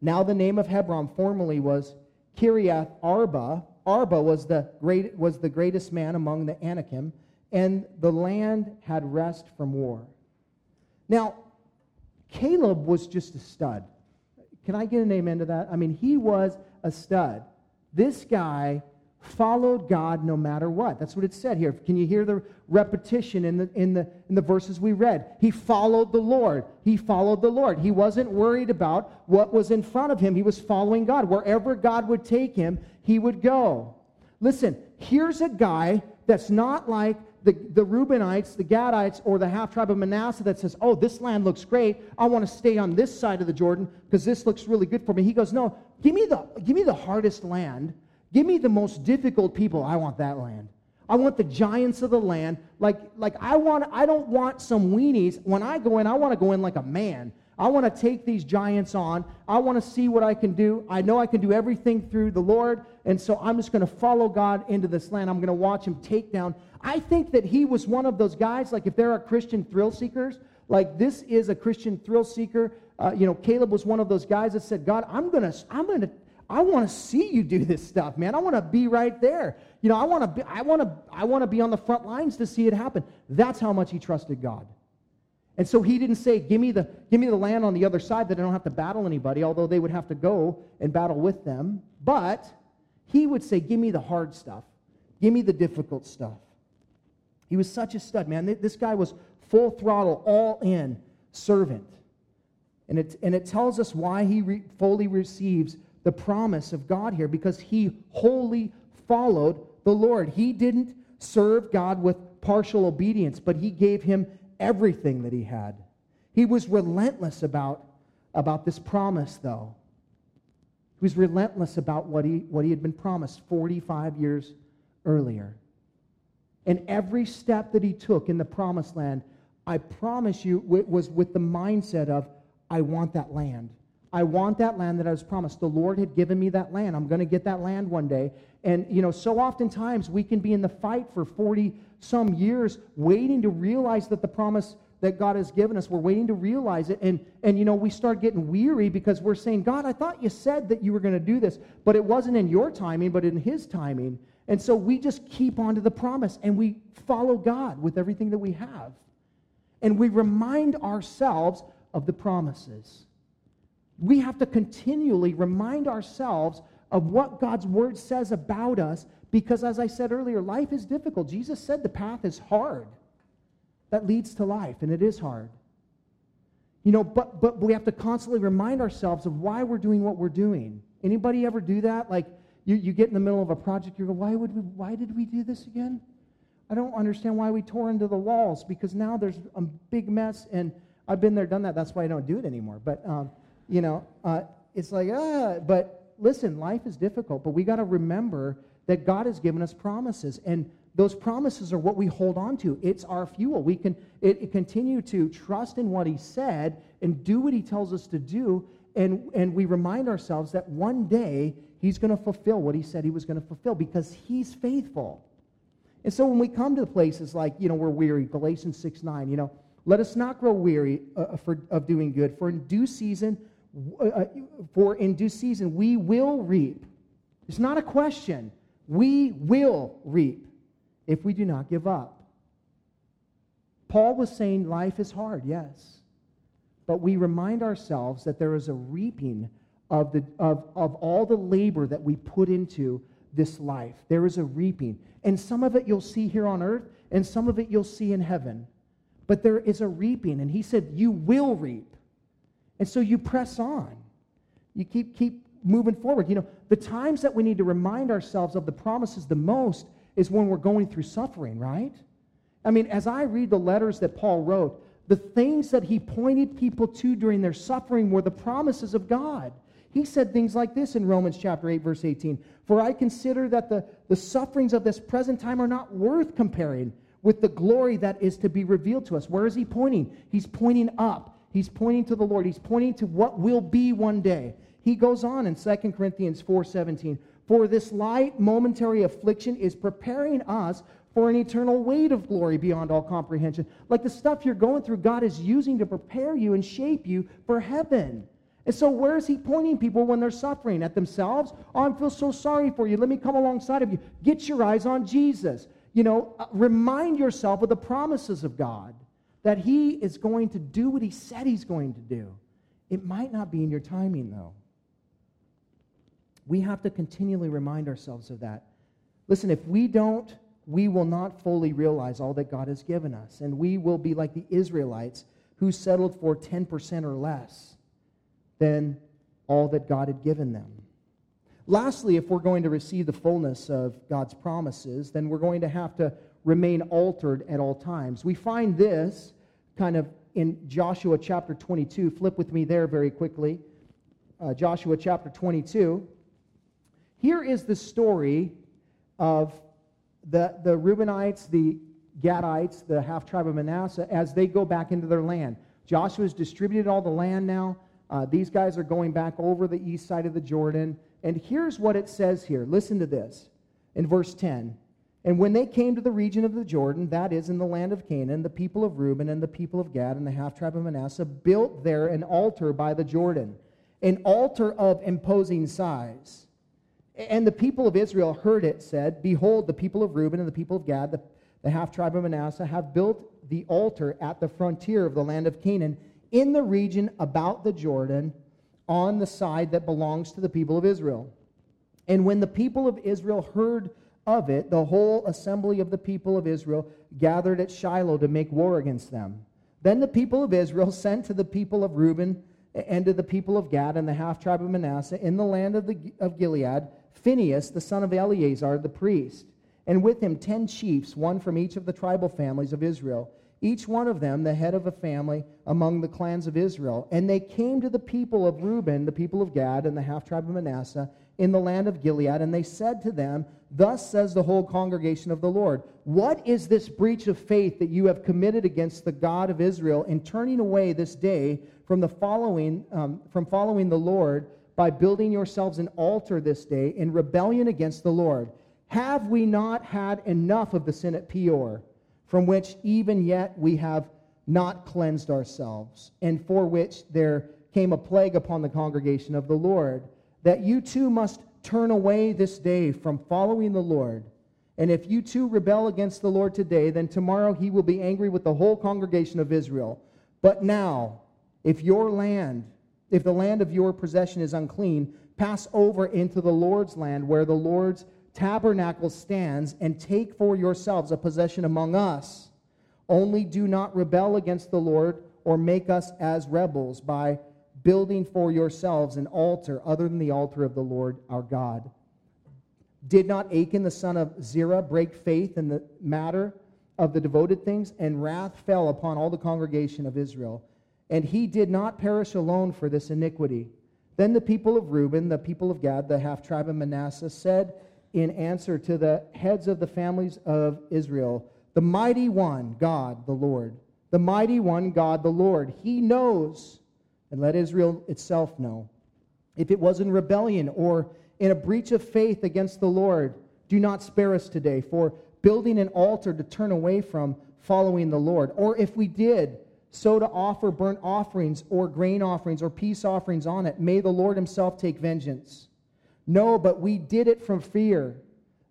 Now the name of Hebron formerly was Kiriath Arba. Arba was the, great, was the greatest man among the Anakim, and the land had rest from war. Now, Caleb was just a stud. Can I get an amen to that? I mean, he was a stud. This guy followed God no matter what. That's what it said here. Can you hear the repetition in the, in, the, in the verses we read? He followed the Lord. He followed the Lord. He wasn't worried about what was in front of him. He was following God. Wherever God would take him, he would go. Listen, here's a guy that's not like the, the Reubenites, the Gadites, or the half tribe of Manasseh that says, Oh, this land looks great. I want to stay on this side of the Jordan because this looks really good for me. He goes, No, give me the, give me the hardest land Give me the most difficult people. I want that land. I want the giants of the land. Like, like I want I don't want some weenies. When I go in, I want to go in like a man. I want to take these giants on. I want to see what I can do. I know I can do everything through the Lord, and so I'm just going to follow God into this land. I'm going to watch him take down. I think that he was one of those guys, like if there are Christian thrill seekers, like this is a Christian thrill seeker. Uh, you know, Caleb was one of those guys that said, God, I'm going to, I'm going to I want to see you do this stuff, man. I want to be right there. You know, I want to be, I want to I want to be on the front lines to see it happen. That's how much he trusted God. And so he didn't say, "Give me the give me the land on the other side that I don't have to battle anybody," although they would have to go and battle with them. But he would say, "Give me the hard stuff. Give me the difficult stuff." He was such a stud, man. This guy was full throttle, all in servant. And it, and it tells us why he re, fully receives the promise of God here because he wholly followed the Lord. He didn't serve God with partial obedience, but he gave him everything that he had. He was relentless about, about this promise, though. He was relentless about what he, what he had been promised 45 years earlier. And every step that he took in the promised land, I promise you, was with the mindset of, I want that land. I want that land that I was promised. The Lord had given me that land. I'm going to get that land one day. And, you know, so oftentimes we can be in the fight for 40 some years waiting to realize that the promise that God has given us, we're waiting to realize it. And, and you know, we start getting weary because we're saying, God, I thought you said that you were going to do this, but it wasn't in your timing, but in His timing. And so we just keep on to the promise and we follow God with everything that we have. And we remind ourselves of the promises we have to continually remind ourselves of what God's word says about us because, as I said earlier, life is difficult. Jesus said the path is hard that leads to life, and it is hard. You know, but, but we have to constantly remind ourselves of why we're doing what we're doing. Anybody ever do that? Like, you, you get in the middle of a project, you go, why, would we, why did we do this again? I don't understand why we tore into the walls because now there's a big mess, and I've been there, done that. That's why I don't do it anymore. But, um, you know, uh, it's like, ah, but listen, life is difficult, but we got to remember that God has given us promises. And those promises are what we hold on to. It's our fuel. We can it, it continue to trust in what He said and do what He tells us to do. And, and we remind ourselves that one day He's going to fulfill what He said He was going to fulfill because He's faithful. And so when we come to places like, you know, we're weary, Galatians 6 9, you know, let us not grow weary uh, for, of doing good, for in due season Uh, uh, for in due season we will reap. It's not a question. We will reap if we do not give up. Paul was saying life is hard, yes. But we remind ourselves that there is a reaping of, the, of, of all the labor that we put into this life. There is a reaping. And some of it you'll see here on earth, and some of it you'll see in heaven. But there is a reaping. And he said, You will reap. And so you press on. You keep, keep moving forward. You know, the times that we need to remind ourselves of the promises the most is when we're going through suffering, right? I mean, as I read the letters that Paul wrote, the things that he pointed people to during their suffering were the promises of God. He said things like this in Romans chapter 8, verse 18 For I consider that the, the sufferings of this present time are not worth comparing with the glory that is to be revealed to us. Where is he pointing? He's pointing up. He's pointing to the Lord. He's pointing to what will be one day. He goes on in 2 Corinthians 4:17, "For this light momentary affliction is preparing us for an eternal weight of glory beyond all comprehension." Like the stuff you're going through, God is using to prepare you and shape you for heaven. And so, where is he pointing people when they're suffering? At themselves? Oh, I feel so sorry for you. Let me come alongside of you. Get your eyes on Jesus. You know, uh, remind yourself of the promises of God that he is going to do what he said he's going to do. It might not be in your timing, though. We have to continually remind ourselves of that. Listen, if we don't, we will not fully realize all that God has given us. And we will be like the Israelites who settled for 10% or less than all that God had given them. Lastly, if we're going to receive the fullness of God's promises, then we're going to have to remain altered at all times. We find this kind of in Joshua chapter 22. Flip with me there very quickly. Uh, Joshua chapter 22. Here is the story of the, the Reubenites, the Gadites, the half tribe of Manasseh, as they go back into their land. Joshua's distributed all the land now. Uh, these guys are going back over the east side of the Jordan. And here's what it says here. Listen to this in verse 10. And when they came to the region of the Jordan, that is in the land of Canaan, the people of Reuben and the people of Gad and the half tribe of Manasseh built there an altar by the Jordan, an altar of imposing size. And the people of Israel heard it said, Behold, the people of Reuben and the people of Gad, the, the half tribe of Manasseh, have built the altar at the frontier of the land of Canaan in the region about the Jordan on the side that belongs to the people of Israel. And when the people of Israel heard of it, the whole assembly of the people of Israel gathered at Shiloh to make war against them. Then the people of Israel sent to the people of Reuben and to the people of Gad and the half tribe of Manasseh in the land of, the, of Gilead, Phinehas, the son of Eleazar, the priest, and with him ten chiefs, one from each of the tribal families of Israel, each one of them the head of a family among the clans of Israel. And they came to the people of Reuben, the people of Gad, and the half tribe of Manasseh in the land of Gilead, and they said to them, Thus says the whole congregation of the Lord, What is this breach of faith that you have committed against the God of Israel in turning away this day from the following um, from following the Lord by building yourselves an altar this day in rebellion against the Lord? Have we not had enough of the sin at Peor, from which even yet we have not cleansed ourselves, and for which there came a plague upon the congregation of the Lord? That you too must turn away this day from following the Lord. And if you too rebel against the Lord today, then tomorrow he will be angry with the whole congregation of Israel. But now, if your land, if the land of your possession is unclean, pass over into the Lord's land where the Lord's tabernacle stands and take for yourselves a possession among us. Only do not rebel against the Lord or make us as rebels by building for yourselves an altar other than the altar of the Lord our God. Did not Achan the son of Zerah break faith in the matter of the devoted things? And wrath fell upon all the congregation of Israel. And he did not perish alone for this iniquity. Then the people of Reuben, the people of Gad, the half tribe of Manasseh, said in answer to the heads of the families of Israel, The mighty one, God, the Lord, the mighty one, God, the Lord, he knows and let Israel itself know. If it was in rebellion or in a breach of faith against the Lord, do not spare us today for building an altar to turn away from following the Lord. Or if we did, so to offer burnt offerings or grain offerings or peace offerings on it, may the Lord himself take vengeance. No, but we did it from fear,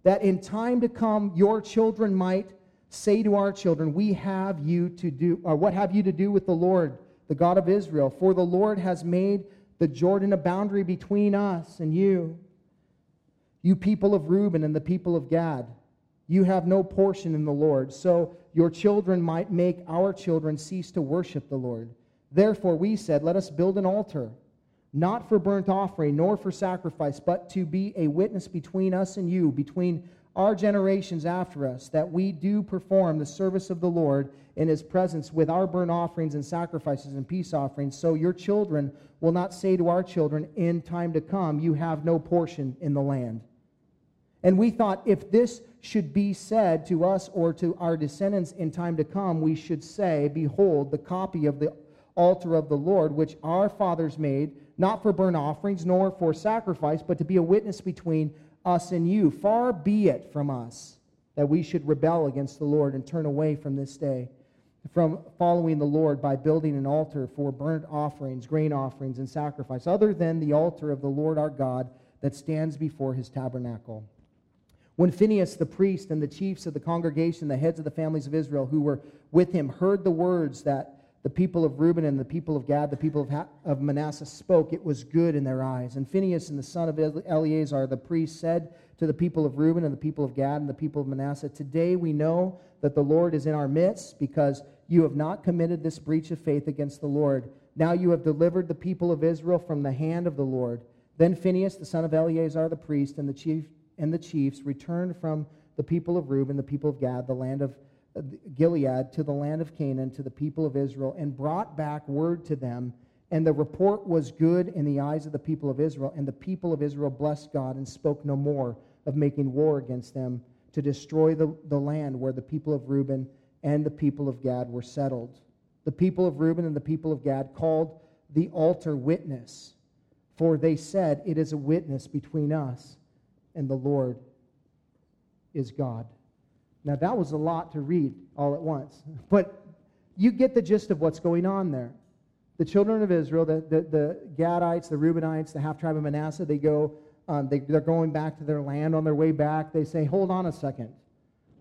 that in time to come your children might say to our children, We have you to do, or what have you to do with the Lord? The God of Israel. For the Lord has made the Jordan a boundary between us and you. You people of Reuben and the people of Gad, you have no portion in the Lord, so your children might make our children cease to worship the Lord. Therefore, we said, Let us build an altar, not for burnt offering, nor for sacrifice, but to be a witness between us and you, between our generations after us that we do perform the service of the Lord in his presence with our burnt offerings and sacrifices and peace offerings, so your children will not say to our children in time to come, You have no portion in the land. And we thought if this should be said to us or to our descendants in time to come, we should say, Behold, the copy of the altar of the Lord, which our fathers made, not for burnt offerings nor for sacrifice, but to be a witness between us and you. Far be it from us that we should rebel against the Lord and turn away from this day, from following the Lord by building an altar for burnt offerings, grain offerings, and sacrifice, other than the altar of the Lord our God that stands before his tabernacle. When Phinehas the priest and the chiefs of the congregation, the heads of the families of Israel who were with him, heard the words that the people of Reuben and the people of Gad, the people of, ha- of Manasseh spoke, it was good in their eyes. And Phinehas and the son of Eleazar, the priest, said to the people of Reuben and the people of Gad and the people of Manasseh, Today we know that the Lord is in our midst because you have not committed this breach of faith against the Lord. Now you have delivered the people of Israel from the hand of the Lord. Then Phinehas, the son of Eleazar, the priest, and the, chief, and the chiefs returned from the people of Reuben, the people of Gad, the land of Gilead to the land of Canaan to the people of Israel and brought back word to them. And the report was good in the eyes of the people of Israel. And the people of Israel blessed God and spoke no more of making war against them to destroy the, the land where the people of Reuben and the people of Gad were settled. The people of Reuben and the people of Gad called the altar witness, for they said, It is a witness between us and the Lord is God. Now, that was a lot to read all at once, but you get the gist of what's going on there. The children of Israel, the, the, the Gadites, the Reubenites, the half tribe of Manasseh, they go, um, they, they're going back to their land. On their way back, they say, Hold on a second.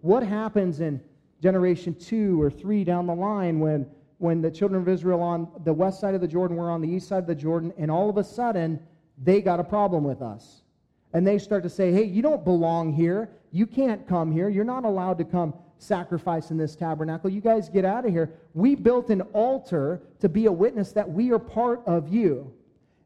What happens in generation two or three down the line when, when the children of Israel on the west side of the Jordan were on the east side of the Jordan, and all of a sudden they got a problem with us? And they start to say, Hey, you don't belong here. You can't come here. You're not allowed to come sacrifice in this tabernacle. You guys get out of here. We built an altar to be a witness that we are part of you.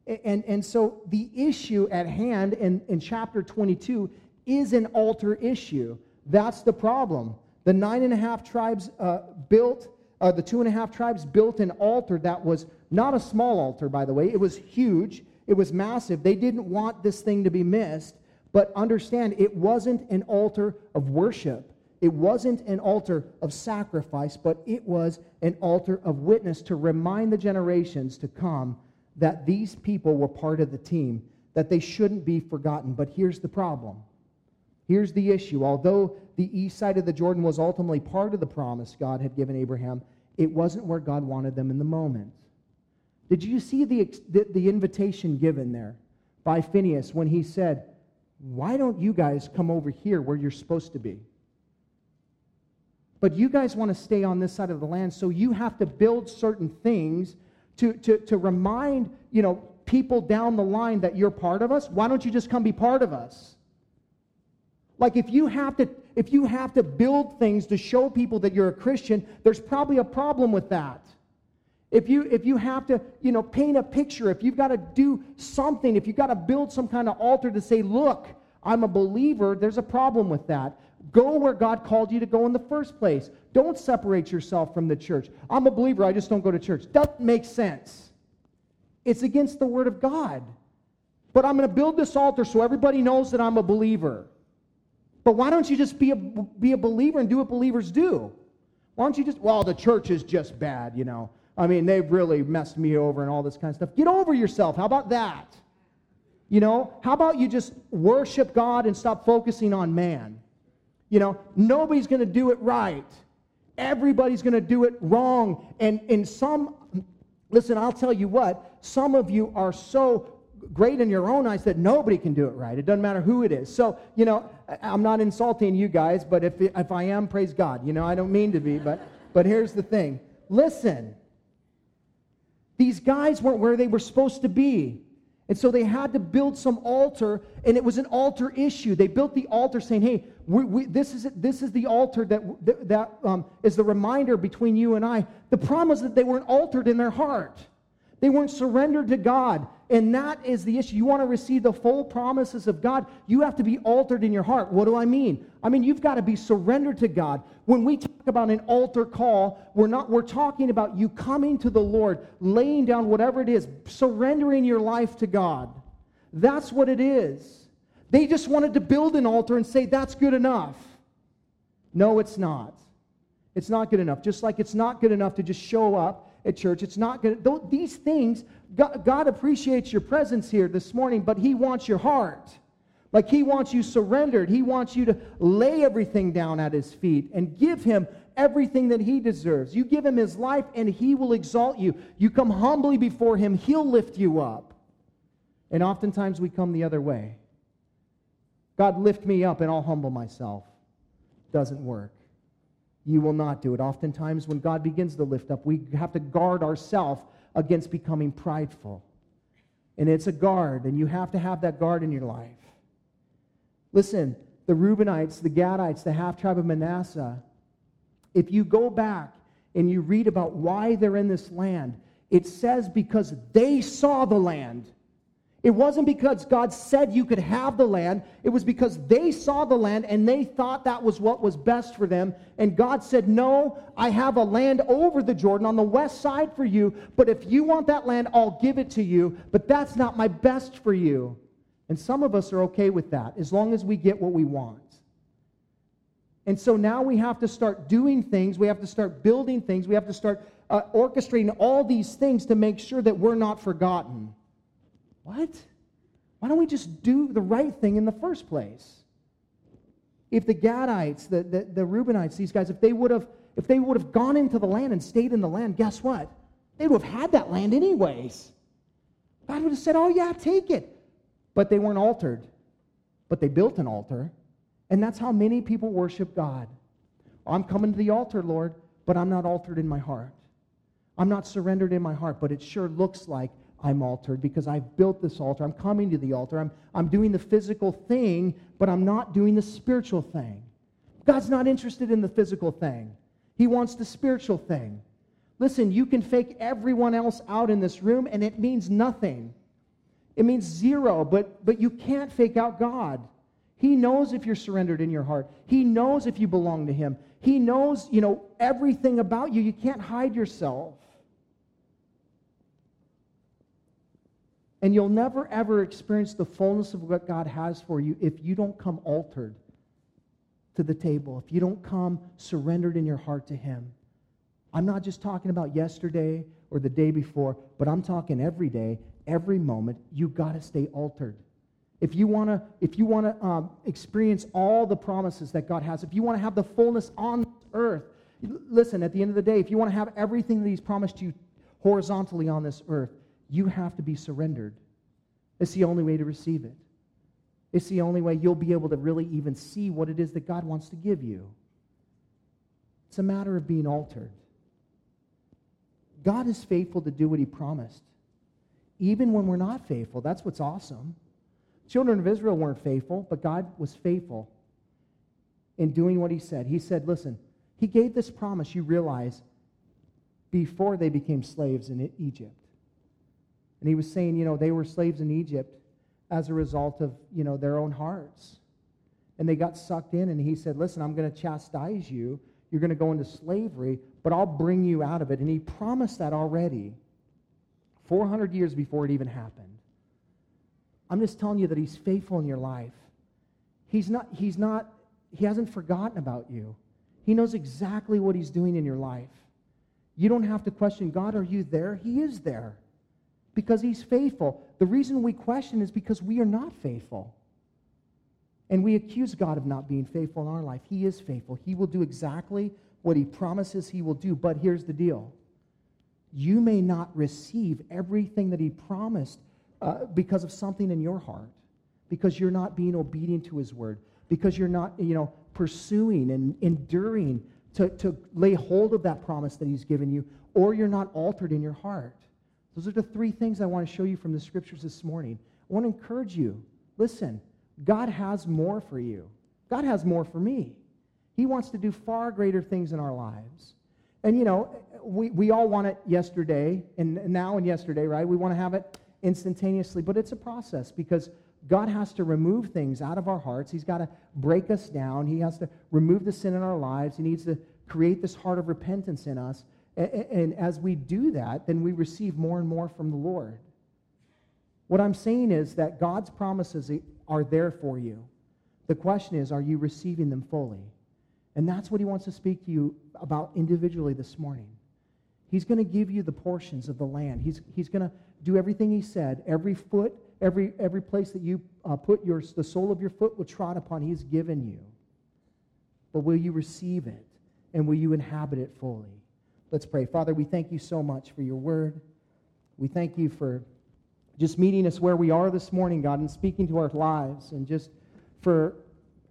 And, and so the issue at hand in, in chapter 22 is an altar issue. That's the problem. The nine and a half tribes uh, built, uh, the two and a half tribes built an altar that was not a small altar, by the way. It was huge, it was massive. They didn't want this thing to be missed. But understand, it wasn't an altar of worship. It wasn't an altar of sacrifice, but it was an altar of witness to remind the generations to come that these people were part of the team, that they shouldn't be forgotten. But here's the problem. Here's the issue. Although the east side of the Jordan was ultimately part of the promise God had given Abraham, it wasn't where God wanted them in the moment. Did you see the, the, the invitation given there by Phinehas when he said, why don't you guys come over here where you're supposed to be? But you guys want to stay on this side of the land, so you have to build certain things to, to, to remind, you know, people down the line that you're part of us. Why don't you just come be part of us? Like if you have to if you have to build things to show people that you're a Christian, there's probably a problem with that. If you, if you have to, you know, paint a picture, if you've got to do something, if you've got to build some kind of altar to say, look, I'm a believer, there's a problem with that. Go where God called you to go in the first place. Don't separate yourself from the church. I'm a believer, I just don't go to church. Doesn't make sense. It's against the Word of God. But I'm going to build this altar so everybody knows that I'm a believer. But why don't you just be a, be a believer and do what believers do? Why don't you just, well, the church is just bad, you know. I mean, they've really messed me over and all this kind of stuff. Get over yourself. How about that? You know, how about you just worship God and stop focusing on man? You know, nobody's going to do it right. Everybody's going to do it wrong. And in some, listen, I'll tell you what, some of you are so great in your own eyes that nobody can do it right. It doesn't matter who it is. So, you know, I'm not insulting you guys, but if, if I am, praise God. You know, I don't mean to be, but, but here's the thing. Listen, these guys weren't where they were supposed to be. And so they had to build some altar, and it was an altar issue. They built the altar saying, hey, we, we, this, is, this is the altar that, that, um, is the reminder between you and I. The problem is that they weren't altered in their heart. They weren't surrendered to God. And that is the issue. You want to receive the full promises of God, you have to be altered in your heart. What do I mean? I mean, you've got to be surrendered to God. When we talk about an altar call, we're not we're talking about you coming to the Lord, laying down whatever it is, surrendering your life to God. That's what it is. They just wanted to build an altar and say that's good enough. No, it's not. It's not good enough. Just like it's not good enough to just show up at church. It's not good. These things, God, God appreciates your presence here this morning, but He wants your heart. Like He wants you surrendered. He wants you to lay everything down at His feet and give Him everything that He deserves. You give Him His life, and He will exalt you. You come humbly before Him, He'll lift you up. And oftentimes we come the other way. God, lift me up, and I'll humble myself. Doesn't work you will not do it. Oftentimes, when God begins to lift up, we have to guard ourselves against becoming prideful. And it's a guard, and you have to have that guard in your life. Listen, the Reubenites, the Gadites, the half tribe of Manasseh, if you go back and you read about why they're in this land, it says because they saw the land. It wasn't because God said you could have the land. It was because they saw the land and they thought that was what was best for them. And God said, No, I have a land over the Jordan on the west side for you. But if you want that land, I'll give it to you. But that's not my best for you. And some of us are okay with that as long as we get what we want. And so now we have to start doing things. We have to start building things. We have to start uh, orchestrating all these things to make sure that we're not forgotten. What? Why don't we just do the right thing in the first place? If the Gadites, the, the, the Reubenites, these guys, if they would have if they would have gone into the land and stayed in the land, guess what? They would have had that land anyways. God would have said, Oh, yeah, take it. But they weren't altered. But they built an altar. And that's how many people worship God. I'm coming to the altar, Lord, but I'm not altered in my heart. I'm not surrendered in my heart, but it sure looks like I'm altered because I've built this altar. I'm coming to the altar. I'm, I'm doing the physical thing, but I'm not doing the spiritual thing. God's not interested in the physical thing, He wants the spiritual thing. Listen, you can fake everyone else out in this room, and it means nothing. It means zero, but, but you can't fake out God. He knows if you're surrendered in your heart. He knows if you belong to Him. He knows, you know, everything about you. You can't hide yourself. And you'll never, ever experience the fullness of what God has for you if you don't come altered to the table, if you don't come surrendered in your heart to Him. I'm not just talking about yesterday or the day before, but I'm talking every day, every moment. You got to stay altered. If you want to, if you want to um, experience all the promises that God has, if you want to have the fullness on earth, listen. At the end of the day, if you want to have everything that He's promised you horizontally on this earth, you have to be surrendered. It's the only way to receive it. It's the only way you'll be able to really even see what it is that God wants to give you. It's a matter of being altered. God is faithful to do what he promised, even when we're not faithful. That's what's awesome. Children of Israel weren't faithful, but God was faithful in doing what he said. He said, Listen, he gave this promise, you realize, before they became slaves in Egypt. And he was saying, you know, they were slaves in Egypt as a result of, you know, their own hearts. And they got sucked in, and he said, listen, I'm going to chastise you. You're going to go into slavery, but I'll bring you out of it. And he promised that already 400 years before it even happened. I'm just telling you that he's faithful in your life. He's not, he's not, he hasn't forgotten about you. He knows exactly what he's doing in your life. You don't have to question, God, are you there? He is there because he's faithful. The reason we question is because we are not faithful. And we accuse God of not being faithful in our life. He is faithful. He will do exactly what he promises he will do. But here's the deal you may not receive everything that he promised uh, because of something in your heart, because you're not being obedient to his word, because you're not, you know, pursuing and enduring to, to lay hold of that promise that he's given you, or you're not altered in your heart. Those are the three things I want to show you from the scriptures this morning. I want to encourage you. Listen, God has more for you. God has more for me. He wants to do far greater things in our lives. And, you know, we, we all want it yesterday, and now and yesterday, right? We want to have it instantaneously, but it's a process because God has to remove things out of our hearts. He's got to break us down. He has to remove the sin in our lives. He needs to create this heart of repentance in us. And, as we do that, then we receive more and more from the Lord. What I'm saying is that God's promises are there for you. The question is, are you receiving them fully? And that's what he wants to speak to you about individually this morning. He's going to give you the portions of the land. He's, he's going to do everything he said. Every foot, every, every place that you uh, put your, the sole of your foot will trod upon, he's given you. But will you receive it? And will you inhabit it fully? Let's pray. Father, we thank you so much for your word. We thank you for just meeting us where we are this morning, God, and speaking to our lives, and just for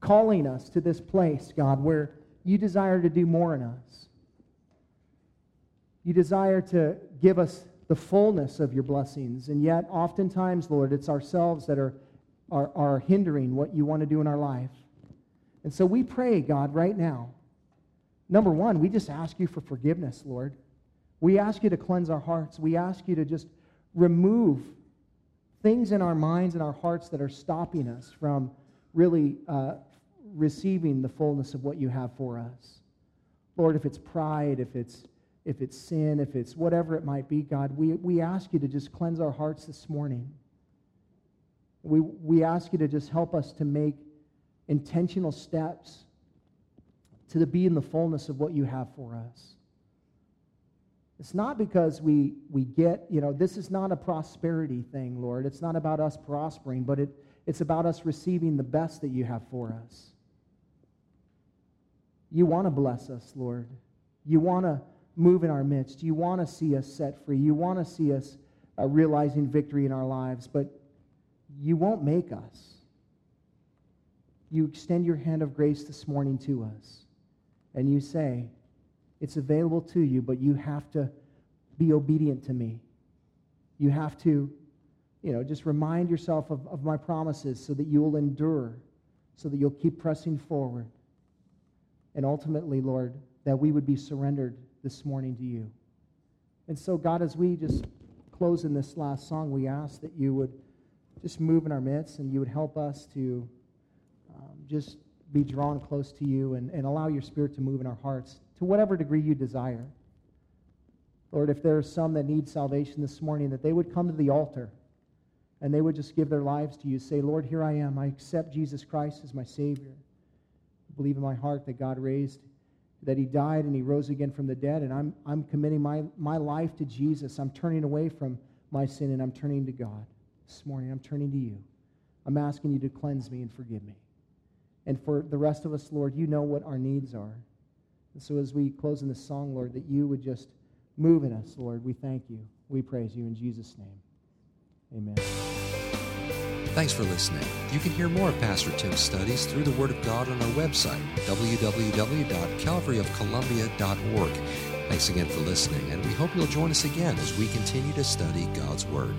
calling us to this place, God, where you desire to do more in us. You desire to give us the fullness of your blessings, and yet, oftentimes, Lord, it's ourselves that are, are, are hindering what you want to do in our life. And so we pray, God, right now. Number one, we just ask you for forgiveness, Lord. We ask you to cleanse our hearts. We ask you to just remove things in our minds and our hearts that are stopping us from really uh, receiving the fullness of what you have for us. Lord, if it's pride, if it's if it's sin, if it's whatever it might be, God, we, we ask you to just cleanse our hearts this morning. We, we ask you to just help us to make intentional steps to be in the fullness of what you have for us. It's not because we, we get, you know, this is not a prosperity thing, Lord. It's not about us prospering, but it, it's about us receiving the best that you have for us. You want to bless us, Lord. You want to move in our midst. You want to see us set free. You want to see us uh, realizing victory in our lives, but you won't make us. You extend your hand of grace this morning to us, and you say, it's available to you, but you have to be obedient to me. You have to, you know, just remind yourself of, of my promises so that you will endure, so that you'll keep pressing forward. And ultimately, Lord, that we would be surrendered this morning to you. And so, God, as we just close in this last song, we ask that you would just move in our midst and you would help us to um, just be drawn close to you and, and allow your spirit to move in our hearts to whatever degree you desire. Lord, if there are some that need salvation this morning, that they would come to the altar and they would just give their lives to you. Say, Lord, here I am. I accept Jesus Christ as my Savior. I believe in my heart that God raised, that He died and He rose again from the dead, and I'm, I'm committing my, my life to Jesus. I'm turning away from my sin and I'm turning to God this morning. I'm turning to you. I'm asking you to cleanse me and forgive me. And for the rest of us, Lord, you know what our needs are. And so as we close in this song, Lord, that you would just move in us, Lord, we thank you. We praise you in Jesus' name. Amen. Thanks for listening. You can hear more of Pastor Tim's studies through the Word of God on our website, www.calvaryofcolumbia.org. Thanks again for listening, and we hope you'll join us again as we continue to study God's Word.